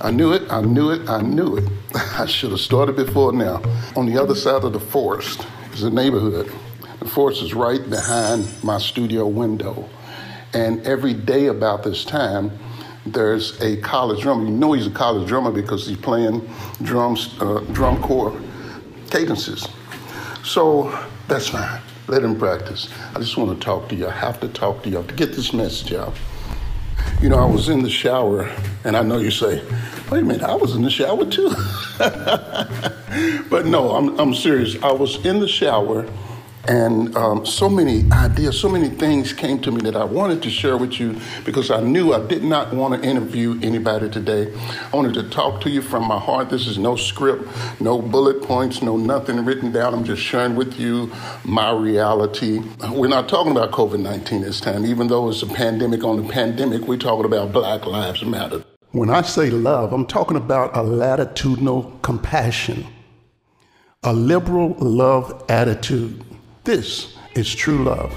I knew it, I knew it, I knew it. I should have started before now. On the other side of the forest is a neighborhood. The forest is right behind my studio window. And every day about this time, there's a college drummer. You know he's a college drummer because he's playing drums, uh, drum corps cadences. So that's fine. Let him practice. I just want to talk to you. I have to talk to you. To get this message out. You know, I was in the shower, and I know you say, wait a minute, I was in the shower too. but no, I'm, I'm serious. I was in the shower and um, so many ideas, so many things came to me that I wanted to share with you because I knew I did not want to interview anybody today. I wanted to talk to you from my heart. This is no script, no bullet points, no nothing written down. I'm just sharing with you my reality. We're not talking about COVID 19 this time, even though it's a pandemic on the pandemic, we're talking about Black Lives Matter. When I say love, I'm talking about a latitudinal compassion, a liberal love attitude this is true love.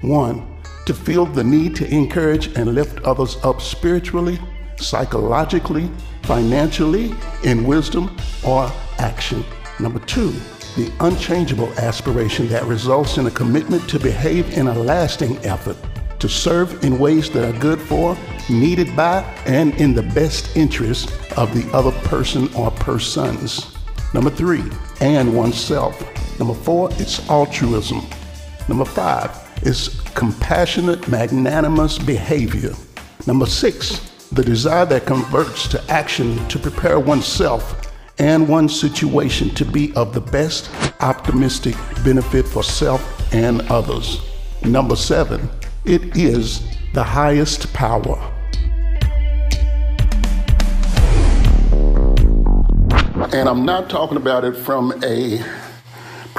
One, to feel the need to encourage and lift others up spiritually, psychologically, financially, in wisdom, or action. Number two, the unchangeable aspiration that results in a commitment to behave in a lasting effort, to serve in ways that are good for, needed by, and in the best interest of the other person or persons. Number three, and oneself. Number four, it's altruism. Number five is compassionate, magnanimous behavior. Number six, the desire that converts to action to prepare oneself and one's situation to be of the best optimistic benefit for self and others. Number seven, it is the highest power. And I'm not talking about it from a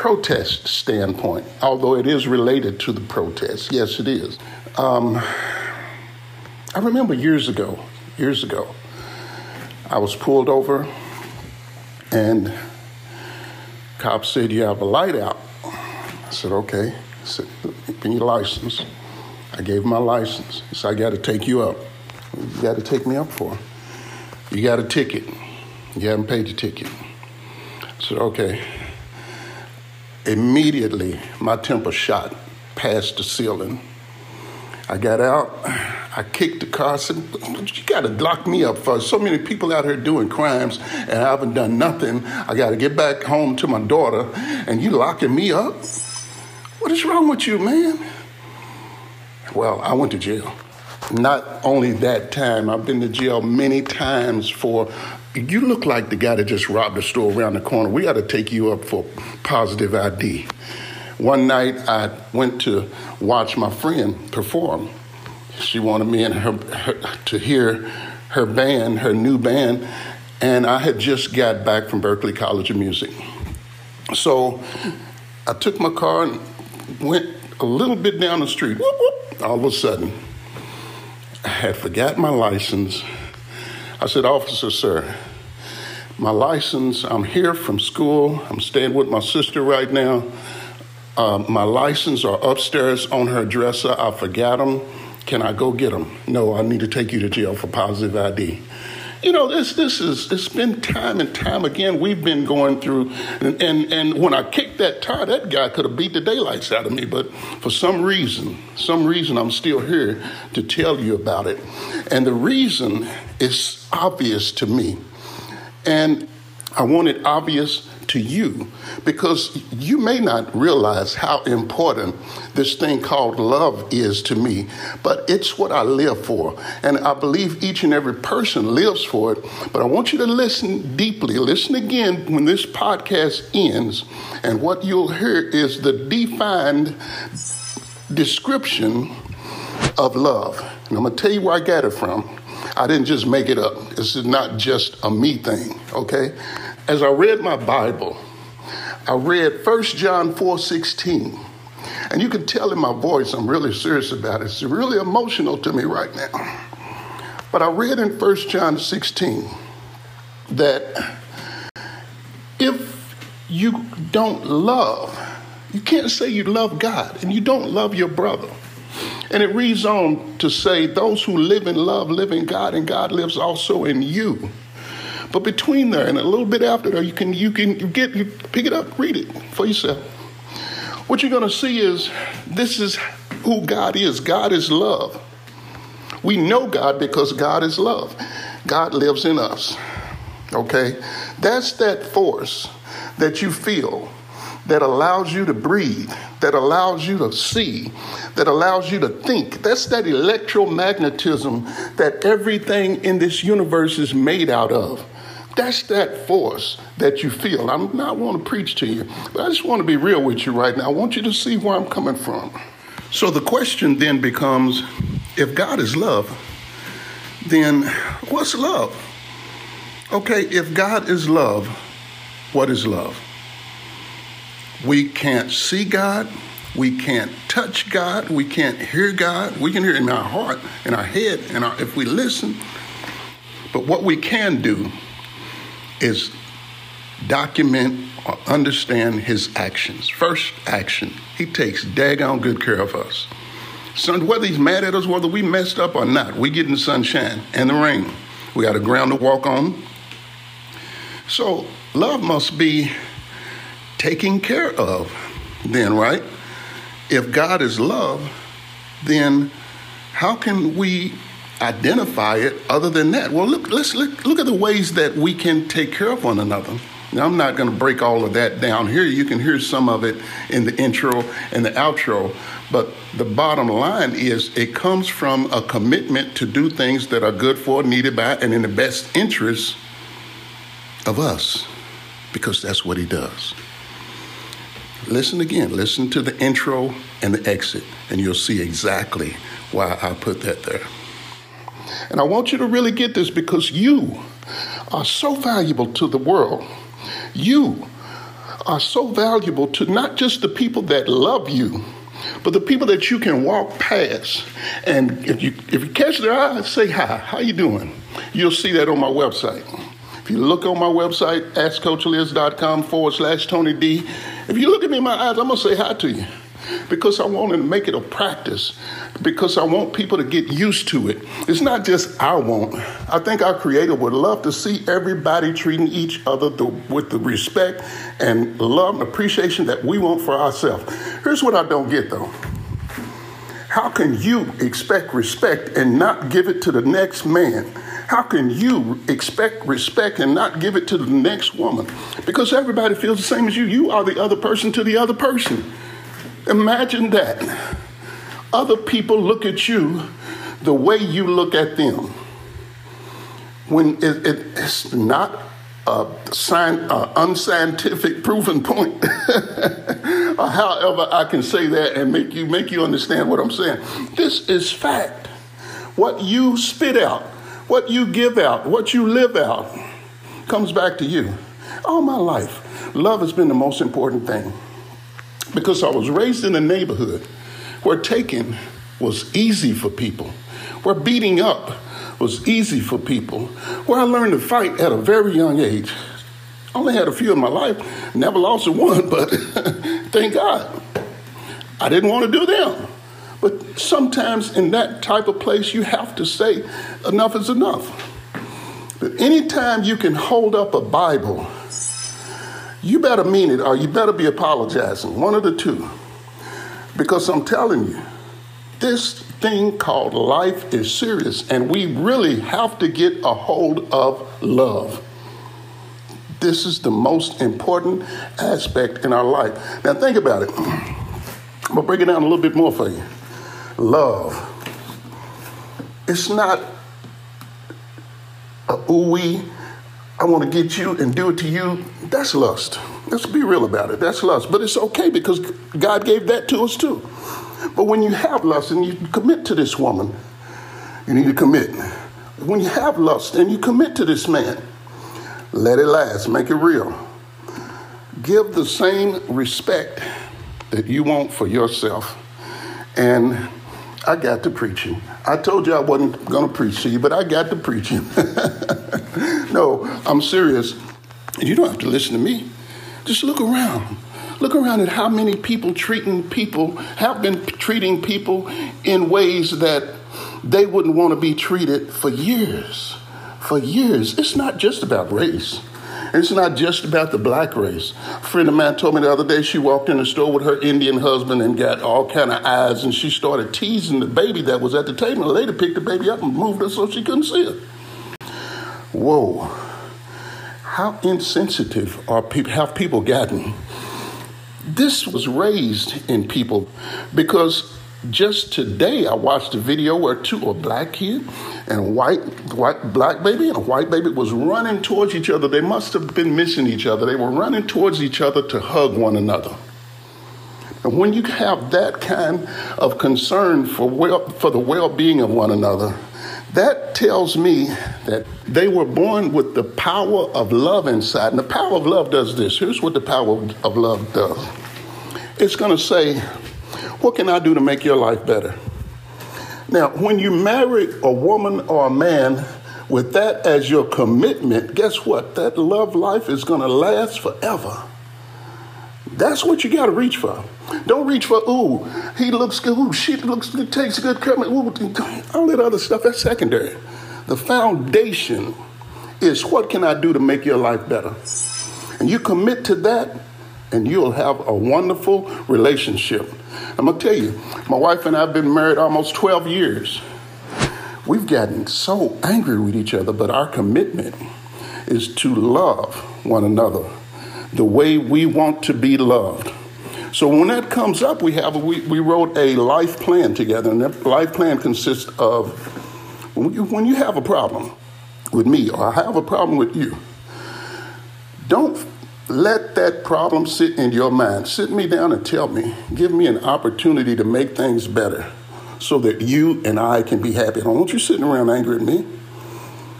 protest standpoint, although it is related to the protest. Yes, it is. Um, I remember years ago, years ago, I was pulled over and cop said, You have a light out. I said, Okay. I said, Give me your license. I gave him my license. He said, I got to take you up. You got to take me up for? You got a ticket. You haven't paid your ticket. I said, Okay. Immediately, my temper shot past the ceiling. I got out, I kicked the car, I said, You gotta lock me up for so many people out here doing crimes and I haven't done nothing. I gotta get back home to my daughter and you locking me up? What is wrong with you, man? Well, I went to jail. Not only that time, I've been to jail many times for you look like the guy that just robbed a store around the corner. We got to take you up for positive ID. One night I went to watch my friend perform. She wanted me and her, her to hear her band, her new band, and I had just got back from Berklee College of Music. So I took my car and went a little bit down the street. All of a sudden, I had forgot my license I said, Officer, sir, my license, I'm here from school. I'm staying with my sister right now. Uh, my license are upstairs on her dresser. I forgot them. Can I go get them? No, I need to take you to jail for positive ID you know, this this is it's been time and time again we've been going through, and and, and when I kicked that tire, that guy could have beat the daylights out of me, but for some reason, some reason I'm still here to tell you about it, and the reason is obvious to me, and I want it obvious to you because you may not realize how important this thing called love is to me, but it's what I live for. And I believe each and every person lives for it. But I want you to listen deeply. Listen again when this podcast ends, and what you'll hear is the defined description of love. And I'm going to tell you where I got it from. I didn't just make it up. This is not just a me thing, okay? as I read my Bible, I read 1 John 4 16. And you can tell in my voice I'm really serious about it. It's really emotional to me right now. But I read in 1 John 16 that if you don't love, you can't say you love God and you don't love your brother. And it reads on to say, Those who live in love live in God, and God lives also in you. But between there and a little bit after there, you can you can get you pick it up, read it for yourself. What you're to see is this is who God is. God is love. We know God because God is love. God lives in us. Okay? That's that force that you feel that allows you to breathe, that allows you to see, that allows you to think. That's that electromagnetism that everything in this universe is made out of. That's that force that you feel. I'm not want to preach to you, but I just want to be real with you right now. I want you to see where I'm coming from. So the question then becomes if God is love, then what's love? Okay, if God is love, what is love? We can't see God. We can't touch God. We can't hear God. We can hear in our heart, in our head, and if we listen. But what we can do is document or understand his actions. First action, he takes daggone good care of us. Son, whether he's mad at us, whether we messed up or not, we get in the sunshine and the rain. We got a ground to walk on. So love must be taken care of, then, right? If God is love, then how can we identify it other than that? Well, look, let's look, look at the ways that we can take care of one another. Now, I'm not going to break all of that down here. You can hear some of it in the intro and the outro. But the bottom line is it comes from a commitment to do things that are good for, needed by, and in the best interest of us, because that's what he does. Listen again, listen to the intro and the exit, and you'll see exactly why I put that there. And I want you to really get this because you are so valuable to the world. You are so valuable to not just the people that love you, but the people that you can walk past. And if you if you catch their eye, say hi. How you doing? You'll see that on my website. If you look on my website, askcoachliz.com forward slash Tony D, if you look at me in my eyes, I'm gonna say hi to you because I want to make it a practice, because I want people to get used to it. It's not just I want. I think our Creator would love to see everybody treating each other the, with the respect and love and appreciation that we want for ourselves. Here's what I don't get though. How can you expect respect and not give it to the next man? How can you expect respect and not give it to the next woman? Because everybody feels the same as you. You are the other person to the other person. Imagine that. Other people look at you the way you look at them. When it, it, it's not a science, unscientific proven point, or however I can say that and make you make you understand what I'm saying. This is fact. What you spit out, what you give out, what you live out, comes back to you. All my life, love has been the most important thing because I was raised in a neighborhood where taking was easy for people, where beating up was easy for people, where I learned to fight at a very young age. I Only had a few in my life, never lost a one, but thank God. I didn't want to do them. But sometimes in that type of place, you have to say, enough is enough. But anytime you can hold up a Bible you better mean it or you better be apologizing. One of the two. Because I'm telling you, this thing called life is serious, and we really have to get a hold of love. This is the most important aspect in our life. Now, think about it. I'm gonna break it down a little bit more for you. Love. It's not a ooey I want to get you and do it to you, that's lust. Let's be real about it. That's lust. But it's okay because God gave that to us too. But when you have lust and you commit to this woman, you need to commit. When you have lust and you commit to this man, let it last, make it real. Give the same respect that you want for yourself. And I got to preaching. I told you I wasn't going to preach to you, but I got to preaching. no, I'm serious. You don't have to listen to me. Just look around. Look around at how many people treating people have been treating people in ways that they wouldn't want to be treated for years, for years. It's not just about race. It's not just about the black race. A friend of mine told me the other day she walked in the store with her Indian husband and got all kind of eyes, and she started teasing the baby that was at the table. The lady picked the baby up and moved her so she couldn't see it. Whoa. How insensitive are people, have people gotten? This was raised in people because just today, I watched a video where two a black kid and a white, white black baby and a white baby was running towards each other. They must have been missing each other. They were running towards each other to hug one another. And when you have that kind of concern for well, for the well-being of one another, that tells me that they were born with the power of love inside. And the power of love does this. Here's what the power of love does. It's going to say, what can I do to make your life better? Now, when you marry a woman or a man with that as your commitment, guess what? That love life is going to last forever. That's what you got to reach for. Don't reach for, ooh, he looks good, ooh, she looks good, takes good care of me, ooh, all that other stuff, that's secondary. The foundation is what can I do to make your life better? And you commit to that, and you'll have a wonderful relationship. I'm gonna tell you, my wife and I have been married almost 12 years. We've gotten so angry with each other, but our commitment is to love one another the way we want to be loved. So when that comes up, we have we, we wrote a life plan together, and that life plan consists of when you, when you have a problem with me or I have a problem with you, don't let that problem sit in your mind. Sit me down and tell me. Give me an opportunity to make things better so that you and I can be happy. I don't want you sitting around angry at me.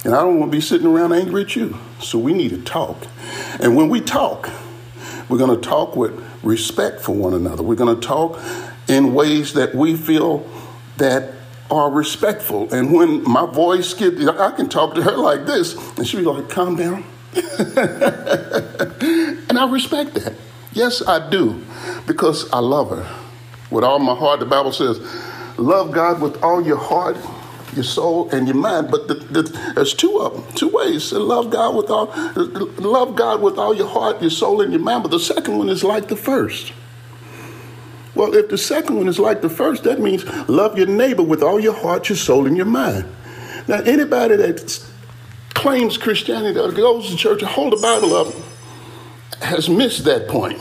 And I don't want to be sitting around angry at you. So we need to talk. And when we talk, we're going to talk with respect for one another. We're going to talk in ways that we feel that are respectful. And when my voice gets, I can talk to her like this, and she'll be like, calm down. and I respect that. Yes, I do, because I love her with all my heart. The Bible says, love God with all your heart, your soul, and your mind. But the, the, there's two of them, two ways to love God with all, love God with all your heart, your soul, and your mind. But the second one is like the first. Well, if the second one is like the first, that means love your neighbor with all your heart, your soul, and your mind. Now, anybody that claims Christianity or goes to church hold the Bible up has missed that point.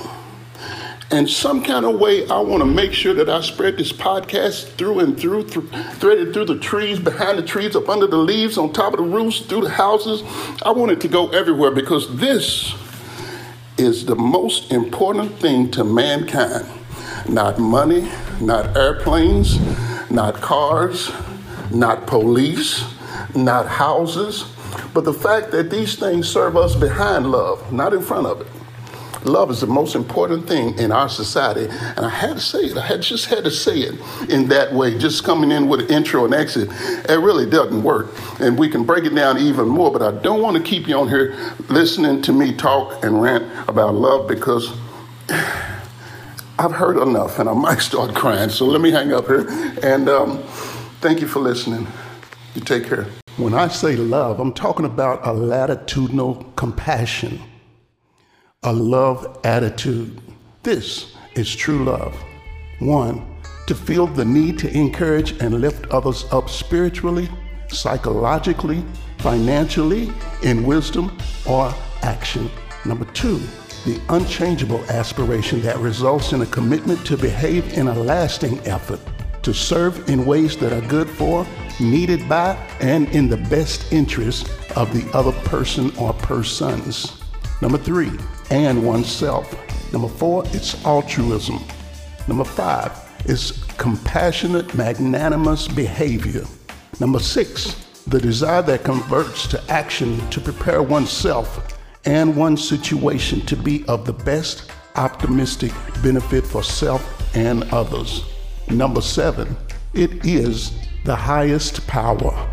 And some kind of way, I want to make sure that I spread this podcast through and through, through, threaded through the trees, behind the trees, up under the leaves, on top of the roofs, through the houses. I want it to go everywhere because this is the most important thing to mankind. Not money, not airplanes, not cars, not police, not houses, but the fact that these things serve us behind love, not in front of it. Love is the most important thing in our society. And I had to say it. I had just had to say it in that way, just coming in with an intro and exit. It really doesn't work. And we can break it down even more, but I don't want to keep you on here listening to me talk and rant about love because I've heard enough and I might start crying. So let me hang up here. And um, thank you for listening. You take care. When I say love, I'm talking about a latitudinal compassion, a love attitude. This is true love. One, to feel the need to encourage and lift others up spiritually, psychologically, financially, in wisdom or action. Number two, the unchangeable aspiration that results in a commitment to behave in a lasting effort, to serve in ways that are good for needed by, and in the best interest of the other person or persons. Number three, and oneself. Number four, it's altruism. Number five, it's compassionate, magnanimous behavior. Number six, the desire that converts to action to prepare oneself and one's situation to be of the best optimistic benefit for self and others. Number seven, it is the highest power